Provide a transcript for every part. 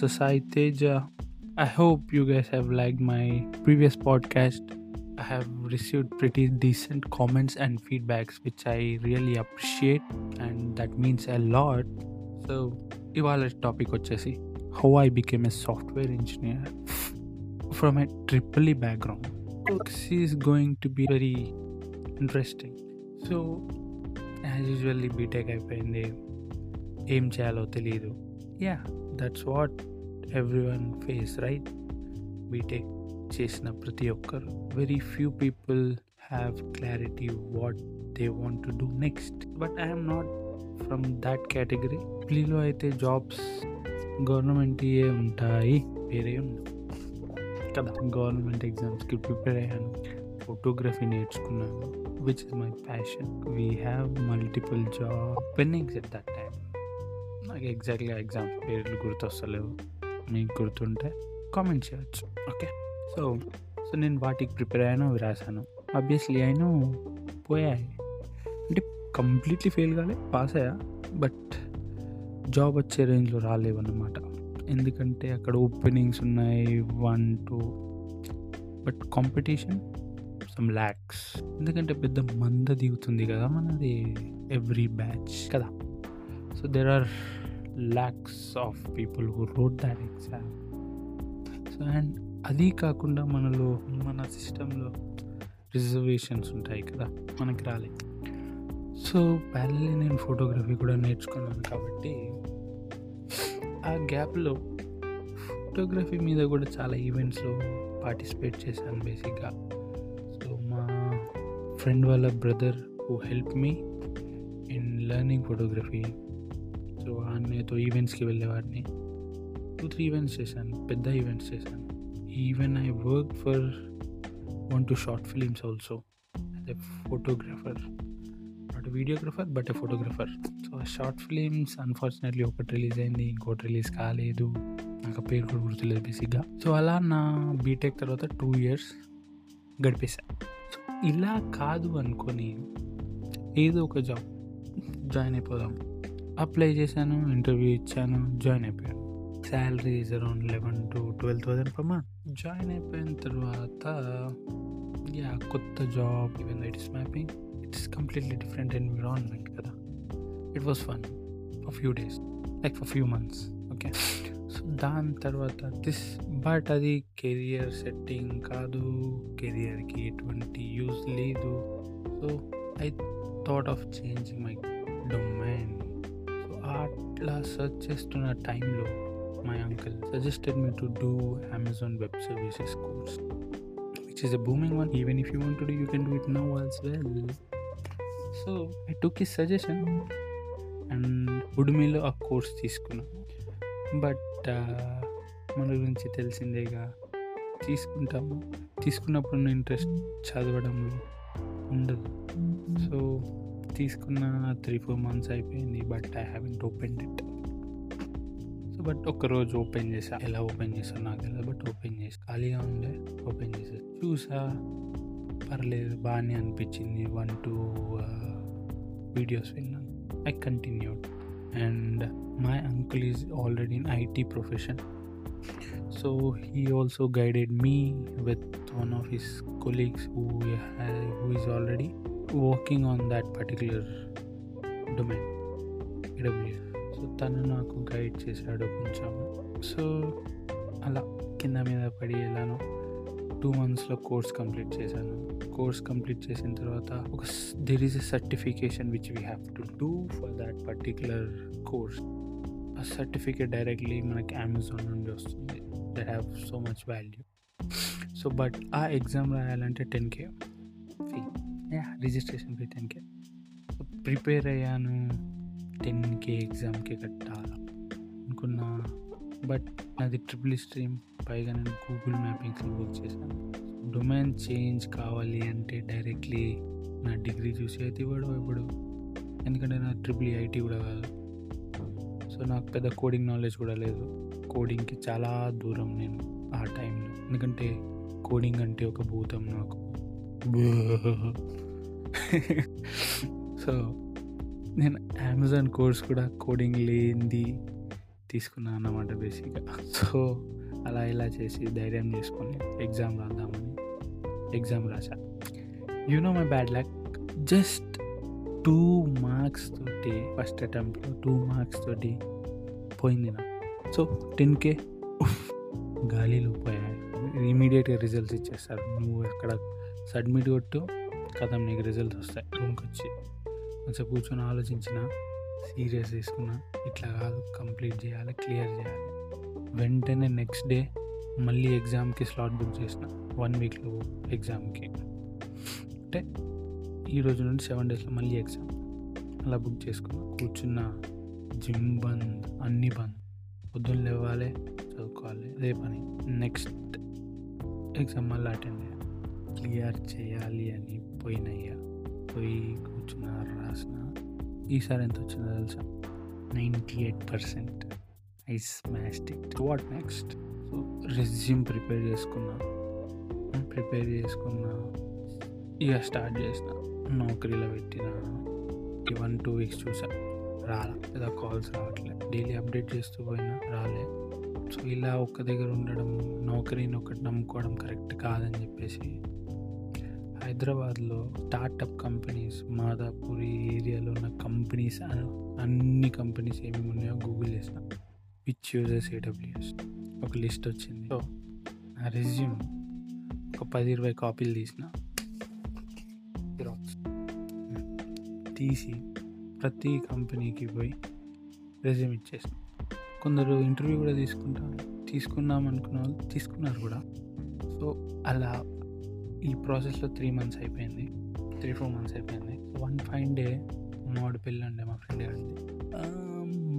is Sai Teja. I hope you guys have liked my previous podcast. I have received pretty decent comments and feedbacks, which I really appreciate, and that means a lot. So, ఇవాళ topic వచ్చేసి how I became a software engineer from a triple E background this is going to be very interesting so as usually BTech అయిపోయింది ఏం చేయాలో తెలియదు yeah that's what every one face right B Tech చేసిన ప్రతి ఒక్కరు very few people have clarity what they want to do next but I'm not from that category ప్లీలో అయితే jobs government ఏ ఉంటాయి వేరే ఉండవు కదా గవర్నమెంట్ ఎగ్జామ్స్కి ప్రిపేర్ అయ్యాను ఫోటోగ్రఫీ నేర్చుకున్నాను which is my passion we have multiple job openings at that time నాకు ఎగ్జాక్ట్గా ఎగ్జామ్స్ పేర్లు గుర్తొస్తలేవు మీకు గుర్తుంటే కామెంట్ చేయొచ్చు. ఓకే? సో సో నేను వాటికి ప్రిపేర్ అయ్యాను అవి రాశాను ఆబ్వియస్లీ అయినా పోయాయి. అంటే కంప్లీట్లీ ఫెయిల్ కాలే పాస్ అయ్యా. బట్ జాబ్ వచ్చే రేంజ్లో రాలేవన్నమాట. ఎందుకంటే అక్కడ ఓపెనింగ్స్ ఉన్నాయి one two. But competition some lakhs. ఎందుకంటే పెద్ద మంద దిగుతుంది కదా మనది ఎవ్రీ బ్యాచ్ కదా. So there are lakhs of people who wrote that exam so and అది కాకుండా మనలో మన సిస్టంలో రిజర్వేషన్స్ ఉంటాయి కదా మనకి రాలే. సో ప్యారలే నేను ఫోటోగ్రఫీ కూడా నేర్చుకున్నాను కాబట్టి ఆ గ్యాప్లో ఫోటోగ్రఫీ మీద కూడా చాలా ఈవెంట్స్లో పార్టిసిపేట్ చేశాను బేసిక్గా సో మా ఫ్రెండ్ వాళ్ళ brother who help me in learning photography so అన్నయ్యతో ఈవెంట్స్కి వెళ్ళేవాడిని టూ త్రీ ఈవెంట్స్ చేశాను. పెద్ద ఈవెంట్స్ చేశాను. Even I work for one two short films also అదే photographer not videographer but a photographer so ఆ షార్ట్ ఫిలిమ్స్ అన్ఫార్చునేట్లీ ఒకటి release అయింది ఇంకోటి రిలీజ్ కాలేదు. నాకు పేరు కూడా గుర్తులేదు బేసిక్గా. సో అలా నా బీటెక్ తర్వాత టూ ఇయర్స్ గడిపేశా. సో ఇలా కాదు అనుకొని ఏదో ఒక జాబ్ జాయిన్ అయిపోదాం. అప్లై చేశాను ఇంటర్వ్యూ ఇచ్చాను జాయిన్ అయిపోయాను. Salary is around eleven to twelve thousand per month join అయిపోయిన తర్వాత యా కొత్త job even it is mapping it's completely different environment కదా. It was fun for few days like for few months okay so దాని తర్వాత this but అది career setting కాదు కెరియర్కి ఎటువంటి యూజ్ లేదు. So I thought of changing my domain అట్లా search చేస్తున్న టైంలో my uncle suggested me to do Amazon web services course which is a booming one even if you want to do you can do it now as well so I took his suggestion and ఉడుమిలో ఆ course తీసుకున్నాను but మన గురించి తెలిసిందేగా తీసుకుంటాము. తీసుకున్నప్పుడు interest చదవడంలో ఉండదు. So తీసుకున్న three four months అయిపోయింది but I haven't open it so but ఒకరోజు ఓపెన్ చేసా ఎలా ఓపెన్ చేసాను నాకు తెలియదు బట్ ఓపెన్ చేసి ఖాళీగా ఉండే ఓపెన్ చేసా చూసా పర్లేదు బాగానే అనిపించింది. వన్ టూ వీడియోస్ విన్నాను. I continued and my uncle is already in IT profession so he also guided me with one of his colleagues who who is already working on that particular domain domain so తను నాకు guide చేశాడు కొంచెం. So అలా కింద మీద పడి వెళ్ళాను two మంత్స్లో కోర్స్ కంప్లీట్ చేశాను. కోర్స్ కంప్లీట్ చేసిన తర్వాత ఒక there is a certification which we have to do for that particular course ఆ సర్టిఫికేట్ డైరెక్ట్లీ మనకి అమెజాన్ నుండి వస్తుంది. That have so much value so but ఆ ఎగ్జామ్ రాయాలంటే ten K fee registration fee ten K prepare అయ్యాను. Ten K ఎగ్జామ్కి కట్టాలి అనుకున్నా. బట్ నాది ట్రిపుల్ స్ట్రీమ్. పైగా నేను గూగుల్ మ్యాపింగ్స్లో బుక్ చేశాను. డొమైన్ చేంజ్ కావాలి అంటే డైరెక్ట్లీ నా డిగ్రీ చూసి అయితే ఇవ్వడు ఇప్పుడు ఎందుకంటే నా ట్రిపుల్ ఐటీ కూడా కాదు. సో నాకు పెద్ద కోడింగ్ నాలెడ్జ్ కూడా లేదు. కోడింగ్కి చాలా దూరం నేను ఆ టైంలో. ఎందుకంటే కోడింగ్ అంటే ఒక భూతం నాకు. సో నేను అమెజాన్ కోర్స్ కూడా కోడింగ్ లేనిది తీసుకున్నాను అన్నమాట బేసిక్గా సో అలా ఇలా చేసి ధైర్యం చేసుకొని ఎగ్జామ్ రాద్దామని exam రాశా. You know my bad luck just two marks తోటి ఫస్ట్ అటెంప్ట్లో టూ మార్క్స్ తోటి పోయింది నా సో టెన్ కే గాలిలో పోయాయి ఇమీడియట్గా రిజల్ట్స్ ఇచ్చేస్తారు. నువ్వు ఎక్కడ సబ్మిట్ కొట్టు కథ నీకు రిజల్ట్స్ వస్తాయి. రూమ్కి వచ్చి కొంచెం కూర్చొని ఆలోచించిన సీరియస్ తీసుకున్నా ఇట్లా కాదు కంప్లీట్ చేయాలి క్లియర్ చేయాలి. వెంటనే నెక్స్ట్ డే మళ్ళీ ఎగ్జామ్కి స్లాట్ బుక్ చేసిన వన్ వీక్లో ఎగ్జామ్కి. అంటే ఈ రోజు నుండి సెవెన్ డేస్లో మళ్ళీ ఎగ్జామ్. అలా బుక్ చేసుకున్నా కూర్చున్న జిమ్ బంద్ అన్నీ బంద్. పొద్దున్న లేవాలి చదువుకోవాలి అదే పని. నెక్స్ట్ ఎగ్జామ్ మళ్ళీ అటెండ్ అయ్యా క్లియర్ చేయాలి అని పోయినయ్యా. పోయి కూర్చున్న రాసిన. ఈసారి ఎంత వచ్చిందో తెలుసా? Ninety eight percent. I smashed it. What next so resume prepare చేసుకున్నా. Hmm, ప్రిపేర్ చేసుకున్నా. ఇక స్టార్ట్ చేసిన. నౌకరీలో పెట్టిన. వన్ టూ వీక్స్ చూసా. రాలా. లేదా కాల్స్ రావట్లేదు డైలీ అప్డేట్ చేస్తూ పోయినా. రాలే. సో ఇలా ఒక్క దగ్గర ఉండడం నౌకరీని ఒకటి నమ్ముకోవడం కరెక్ట్ కాదని చెప్పేసి హైదరాబాద్లో స్టార్టప్ కంపెనీస్ మాదాపూర్ ఈ ఏరియాలో ఉన్న కంపెనీస్ అన్ని కంపెనీస్ ఏమేమి ఉన్నాయో గూగుల్ చేసిన. విచ్ యూజెస్ ఏడబ్ల్యూఎస్ ఒక లిస్ట్ వచ్చింది. సో నా రెజ్యూమ్ ఒక పది ఇరవై కాపీలు తీసిన. Hmm. తీసి ప్రతి కంపెనీకి పోయి రెజ్యూమ్ ఇచ్చేసిన. కొందరు ఇంటర్వ్యూ కూడా తీసుకుంటా తీసుకున్నాం అనుకున్న వాళ్ళు తీసుకున్నారు కూడా. సో అలా ఈ ప్రాసెస్లో త్రీ మంత్స్ అయిపోయింది. త్రీ ఫోర్ మంత్స్ అయిపోయింది. వన్ ఫైన్ డే మామిడి పెళ్ళి ఉండే మా ఫ్రెండ్ గారిది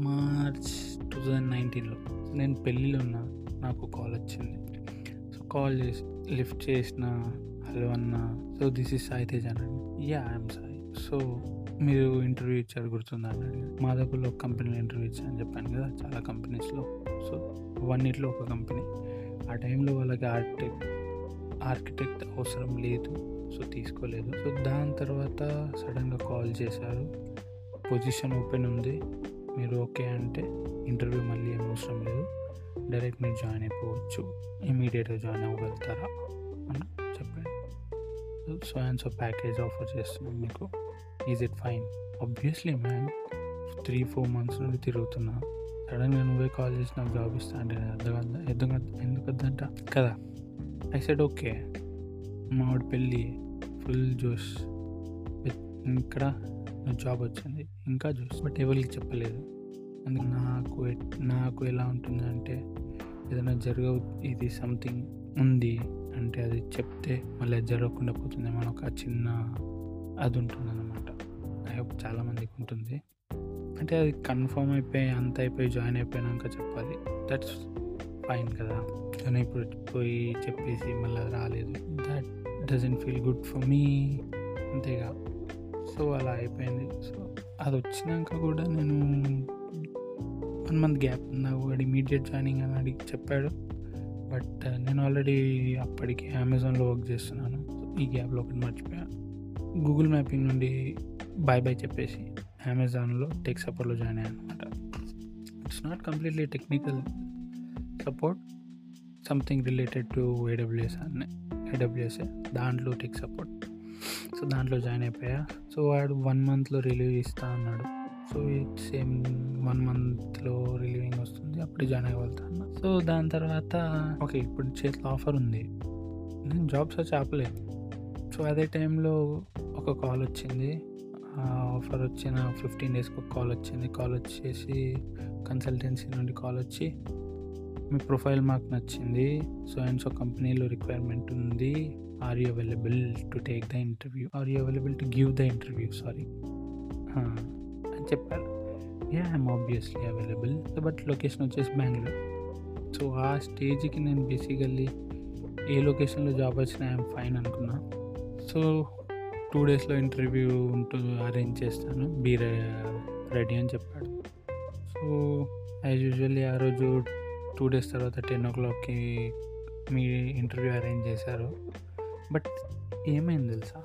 మార్చ్ టూ థౌజండ్ నైన్టీన్లో నేను పెళ్ళిలో ఉన్నా నాకు కాల్ వచ్చింది. సో కాల్ చేసి లిఫ్ట్ చేసిన హలో అన్న. So this is Sai Tej అన్నాడు. Yeah I'm Sai. సో మీరు ఇంటర్వ్యూ ఇచ్చారు గుర్తుందా మా మాదాపూర్లో ఒక కంపెనీలో ఇంటర్వ్యూ ఇచ్చారని చెప్పాను కదా చాలా కంపెనీస్లో. సో వన్నిట్లో ఒక కంపెనీ. ఆ టైంలో వాళ్ళకి ఆర్కిటెక్ట్ ఆర్కిటెక్ట్ అవసరం లేదు. సో తీసుకోలేదు. సో దాని తర్వాత సడన్గా కాల్ చేశారు. పొజిషన్ ఓపెన్ ఉంది. మీరు ఓకే అంటే ఇంటర్వ్యూ మళ్ళీ ఏం అవసరం లేదు. డైరెక్ట్ మీరు జాయిన్ అయిపోవచ్చు. ఇమీడియట్గా జాయిన్ అవ్వగలుగుతారా? అని చెప్పాడు. So and so package offer చేస్తున్నాం మీకు. Is it fine obviously man three four months నుండి తిరుగుతున్నా. సడన్గా నువ్వే కాల్ చేసి నాకు జాబ్ ఇస్తా అంటే అర్థం ఎందుకు ఎందుకు వద్దంట? కదా? ఐ సెడ్ ఓకే మావిడ పెళ్ళి ఫుల్ జోష్. ఇక్కడ జాబ్ వచ్చింది. ఇంకా జోష్. బట్ ఎవరికి చెప్పలేదు. అందుకు నాకు నాకు ఎలా ఉంటుందంటే ఏదైనా జరగ ఇది సంథింగ్ ఉంది అంటే అది చెప్తే మళ్ళీ జరగకుండా పోతుంది మన ఒక చిన్న అది ఉంటుంది ఐ హోప్ చాలామందికి ఉంటుంది. అంటే అది కన్ఫర్మ్ అయిపోయి అంత అయిపోయి జాయిన్ అయిపోయినాక చెప్పాలి. దట్స్ ఫైన్ కదా. కానీ ఇప్పుడు పోయి చెప్పేసి మళ్ళీ అది రాలేదు. That doesn't feel good for me అంతేగా. సో అలా అయిపోయింది. సో అది వచ్చినాక కూడా నేను వన్ మంత్ గ్యాప్ నాకు వాడు ఇమీడియట్ జాయినింగ్ అని అడిగి చెప్పాడు. బట్ uh, నేను ఆల్రెడీ అప్పటికే అమెజాన్లో వర్క్ చేస్తున్నాను. ఈ గ్యాప్లో ఒకటి మర్చిపోయాను గూగుల్ మ్యాపింగ్ నుండి బాయ్ బాయ్ చెప్పేసి అమెజాన్లో టెక్ సపోర్ట్లో జాయిన్ అయ్యాను అనమాట it's not completely technical support something related to AWS అనే ఏడబ్ల్యూఎస్ఏ దాంట్లో టెక్ సపోర్ట్. సో దాంట్లో జాయిన్ అయిపోయా. సో వాడు వన్ మంత్లో రిలీవ్ ఇస్తా అన్నాడు. సో సేమ్ వన్ మంత్లో రిలీవింగ్ వస్తుంది అప్పుడు జాయిన్ అవ్వగలుగుతాను సో దాని తర్వాత ఓకే ఇప్పుడు చేతిలో ఆఫర్ ఉంది. నేను జాబ్ సర్చ్ ఆపలేదు. సో అదే టైంలో ఒక కాల్ వచ్చింది. ఆఫర్ వచ్చిన ఫిఫ్టీన్ డేస్కి ఒక కాల్ వచ్చింది. కాల్ వచ్చేసి కన్సల్టెన్సీ నుండి కాల్ వచ్చి మీ ప్రొఫైల్ మాకు నచ్చింది. సో అండ్ సో కంపెనీలో రిక్వైర్మెంట్ ఉంది. Are you available to take the interview are you available to give the interview sorry అని చెప్పారు. Yeah I'm obviously available but location వచ్చేసి బెంగళూరు సో ఆ స్టేజ్కి నేను బేసికల్లీ ఏ లొకేషన్లో జాబ్ వచ్చినా ఐఎమ్ ఫైన్ అనుకున్నా. సో టూ డేస్లో ఇంటర్వ్యూ ఉంటూ అరేంజ్ చేస్తాను. బీ రెడీ అని చెప్పాడు. సో యాజ్ యూజువల్లీ ఆ రోజు టూ డేస్ తర్వాత టెన్ ఓ క్లాక్కి మీ ఇంటర్వ్యూ అరేంజ్ చేశారు. బట్ ఏమైంది తెలుసా?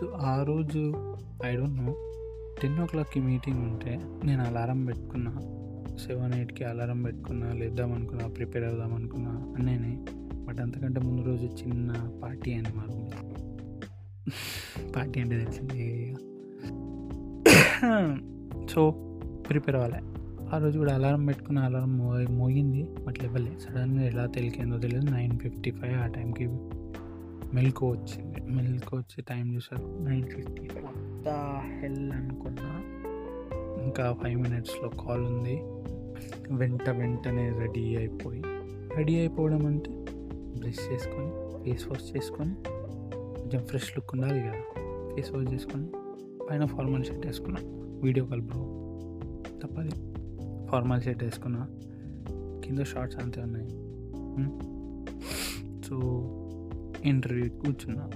సో ఆ రోజు ఐ డోంట్ నో టెన్ ఓ క్లాక్కి మీటింగ్ ఉంటే నేను అలారం పెట్టుకున్నా. సెవెన్ ఎయిట్కి అలారం పెట్టుకున్నా లేద్దాం అనుకున్నా ప్రిపేర్ అవుదాం అనుకున్నా అన్నీ బట్ అంతకంటే ముందు రోజు చిన్న పార్టీ అని మా రూమ్లో పార్టీ అంటే తెలిసింది. సో ప్రిపేర్ అవ్వాలి. ఆ రోజు కూడా అలారం పెట్టుకున్న అలారం మో మోగింది. బట్ లెవెల్లే సడన్గా ఎలా తెలికేందో తెలియదు. నైన్ ఫిఫ్టీ ఫైవ్ ఆ టైంకి మెల్కో వచ్చింది. మెల్కో వచ్చి టైం చూసారు. నైన్ ఫిఫ్టీ కొత్త హెల్ అనుకున్నా. ఇంకా ఫైవ్ మినిట్స్లో కాల్ ఉంది. వెంట వెంటనే రెడీ అయిపోయి. రెడీ అయిపోవడం అంటే బ్రష్ చేసుకొని ఫేస్ వాష్ చేసుకొని కొంచెం ఫ్రెష్ లుక్ ఉండాలి కదా. ఫేస్ వాష్ చేసుకొని పైన ఫార్మల్ షర్ట్ వేసుకున్నా. Video call bro. తప్పది. ఫార్మల్ షర్ట్ వేసుకున్నా. కింద షార్ట్స్ అంతే ఉన్నాయి. సో ఇంటర్వ్యూ కూర్చున్నా.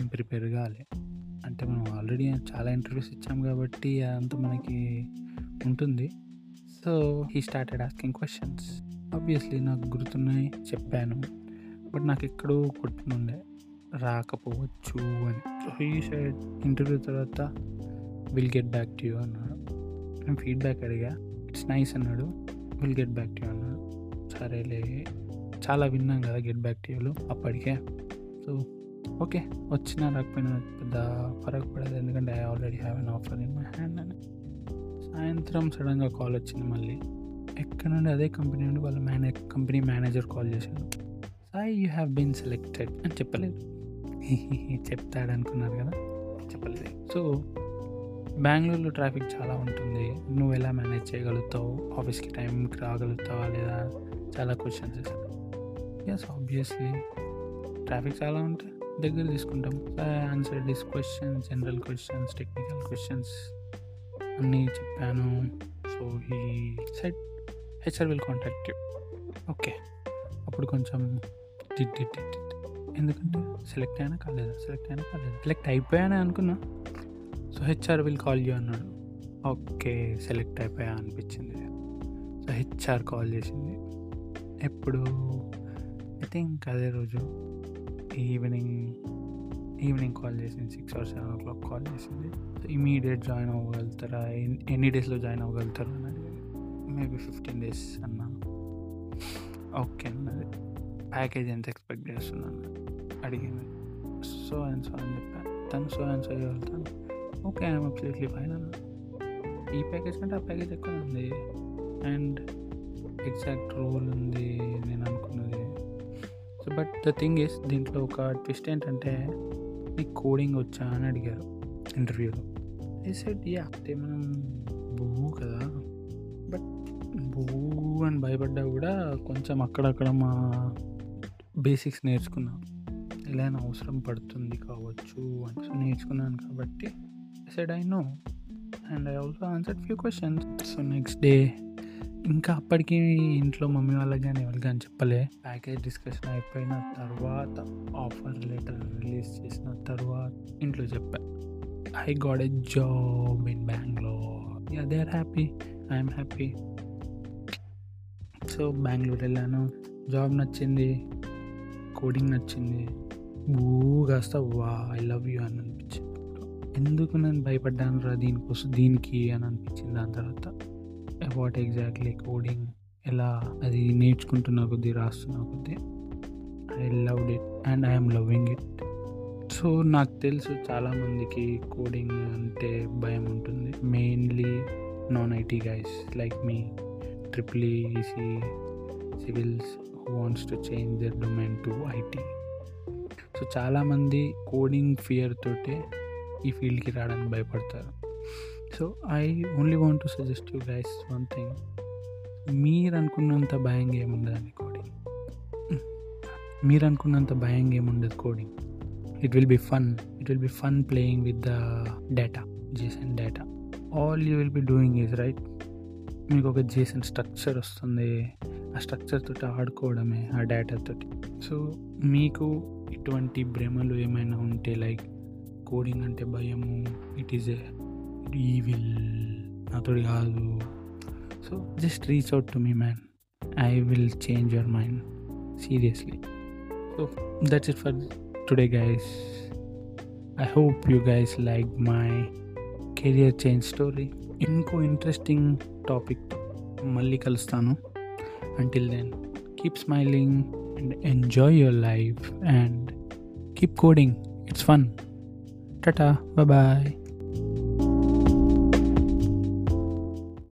ఏం ప్రిపేర్ కాలే. అంటే మనం ఆల్రెడీ చాలా ఇంటర్వ్యూస్ ఇచ్చాం కాబట్టి అంతా మనకి ఉంటుంది. So he started asking questions obviously నాకు గుర్తున్నాయి. చెప్పాను. బట్ నాకు ఎక్కడో కొట్టునుండే. రాకపోవచ్చు అని. సో ఈ సైడ్ ఇంటర్వ్యూ తర్వాత will get back to you అన్నాడు. నేను ఫీడ్బ్యాక్ అడిగా. ఇట్స్ నైస్ అన్నాడు. Will get back to you అన్నాడు. సరేలే. చాలా విన్నాం కదా గెట్ బ్యాక్ టు యూలో అప్పటికే. సో ఓకే వచ్చినా రాకపోయినా పెద్ద ఫరక్ పడదు ఎందుకంటే I already have an offer in my hand అని. సాయంత్రం సడన్గా కాల్ వచ్చింది మళ్ళీ. ఎక్కడ నుండి అదే కంపెనీ నుండి వాళ్ళ మేనే కంపెనీ మేనేజర్ కాల్ చేశాడు. Sai you have been selected అని చెప్పలేదు. చెప్తాడు అనుకున్నారు కదా? చెప్పలేదు. సో బెంగళూరులో ట్రాఫిక్ చాలా ఉంటుంది. నువ్వు ఎలా మేనేజ్ చేయగలుగుతావు? ఆఫీస్కి టైంకి రాగలుగుతావా లేదా? చాలా క్వశ్చన్స్ వేశారు ఎస్ ఆబ్వియస్లీ ట్రాఫిక్ చాలా ఉంటే దగ్గర తీసుకుంటాం. Answer this questions general questions technical questions అన్నీ చెప్పాను. So he said HR will contact you okay అప్పుడు కొంచెం టిట్ టిట్ టిట్. ఎందుకంటే సెలెక్ట్ అయినా కాలేదు? సెలెక్ట్ అయినా కాలేదు? సెలెక్ట్ అయిపోయానే అనుకున్నా. So HR will call you అన్నాడు. ఓకే సెలెక్ట్ అయిపోయా అనిపించింది. సో హెచ్ఆర్ కాల్ చేసింది. ఎప్పుడు? ఐ థింక్ అదే రోజు. ఈవినింగ్ ఈవినింగ్ కాల్ చేసింది. Six or seven o'clock call చేసింది. సో ఇమీడియట్ జాయిన్ అవ్వగలుగుతారా? ఎన్ని డేస్లో జాయిన్ అవ్వగలుగుతారా? అని మేబీ ఫిఫ్టీన్ డేస్ అన్నా. ఓకే అన్నది. ప్యాకేజ్ ఎంత ఎక్స్పెక్ట్ చేస్తున్నాను అడిగింది. సో అండ్ సో అని చెప్పాను తను సో అండ్ సో వెళ్తాను ఓకే ఐఎమ్ అబ్సల్యూట్లీ ఫైన్ అన్న. ఈ ప్యాకేజ్ కంటే ఆ ప్యాకేజ్ ఎక్కువ ఉంది. అండ్ ఎగ్జాక్ట్ రోల్ ఉంది నేను అనుకున్నది. So but the thing is దీంట్లో ఒక ట్విస్ట్ ఏంటంటే నీకు కోడింగ్ వచ్చా అని అడిగారు ఇంటర్వ్యూలో. ఐ సెడ్ యా అంటే మనం బూ కదా. బట్ బూ అని భయపడ్డా కూడా కొంచెం అక్కడక్కడ మా బేసిక్స్ నేర్చుకున్నా. ఎలా అయినా అవసరం పడుతుంది కావచ్చు అని సో నేర్చుకున్నాను కాబట్టి said I know and I also answered few questions so next day ఇంకా అప్పటికి ఇంట్లో మమ్మీ వాళ్ళకి కానీ ఎవరికి కానీ చెప్పలే. ప్యాకేజ్ డిస్కషన్ అయిపోయిన తర్వాత ఆఫర్ లెటర్ రిలీజ్ చేసిన తర్వాత ఇంట్లో చెప్పా. I got a job in Bangalore yeah they are happy I'm happy so Bengaluru వెళ్ళాను. జాబ్ నచ్చింది. కోడింగ్ నచ్చింది. బూ కాస్త వా ఐ లవ్ యూ అని అనిపించింది. ఎందుకు నేను భయపడ్డాను రా దీనికోసం దీనికి అని అనిపించింది దాని తర్వాత. వాట్ ఎగ్జాక్ట్లీ కోడింగ్ ఎలా? అది నేర్చుకుంటున్న కొద్దీ రాస్తున్న కొద్దీ. I loved it and I'm loving it so నాకు తెలుసు చాలామందికి కోడింగ్ అంటే భయం ఉంటుంది. Mainly non IT guys like me triple EC civils wants to change their domain to IT so చాలామంది కోడింగ్ ఫియర్ తోటే ఈ ఫీల్డ్కి రావడానికి భయపడతారు. So I only want to suggest you guys one thing మీరు అనుకున్నంత భయంగా ఏముండదండి కోడింగ్ మీరు అనుకున్నంత భయంగా ఏముండదు coding it will be fun it will be fun playing with the data JSON data all you will be doing is right మీకు ఒక జేసన్ స్ట్రక్చర్ వస్తుంది. ఆ స్ట్రక్చర్ తోటి ఆడుకోవడమే ఆ డేటా తోటి. సో మీకు ఇటువంటి భ్రమలు ఏమైనా ఉంటే లైక్ కోడింగ్ అంటే భయము ఇట్ ఈస్ ఏ ఈవిల్ అతడు కాదు. So just reach out to me man I will change your mind seriously so that's it for today guys I hope you guys like my career change story ఇంకో interesting topic మళ్ళీ కలుస్తాను. Until then, keep smiling and enjoy your life and keep coding. It's fun. Tata, bye bye.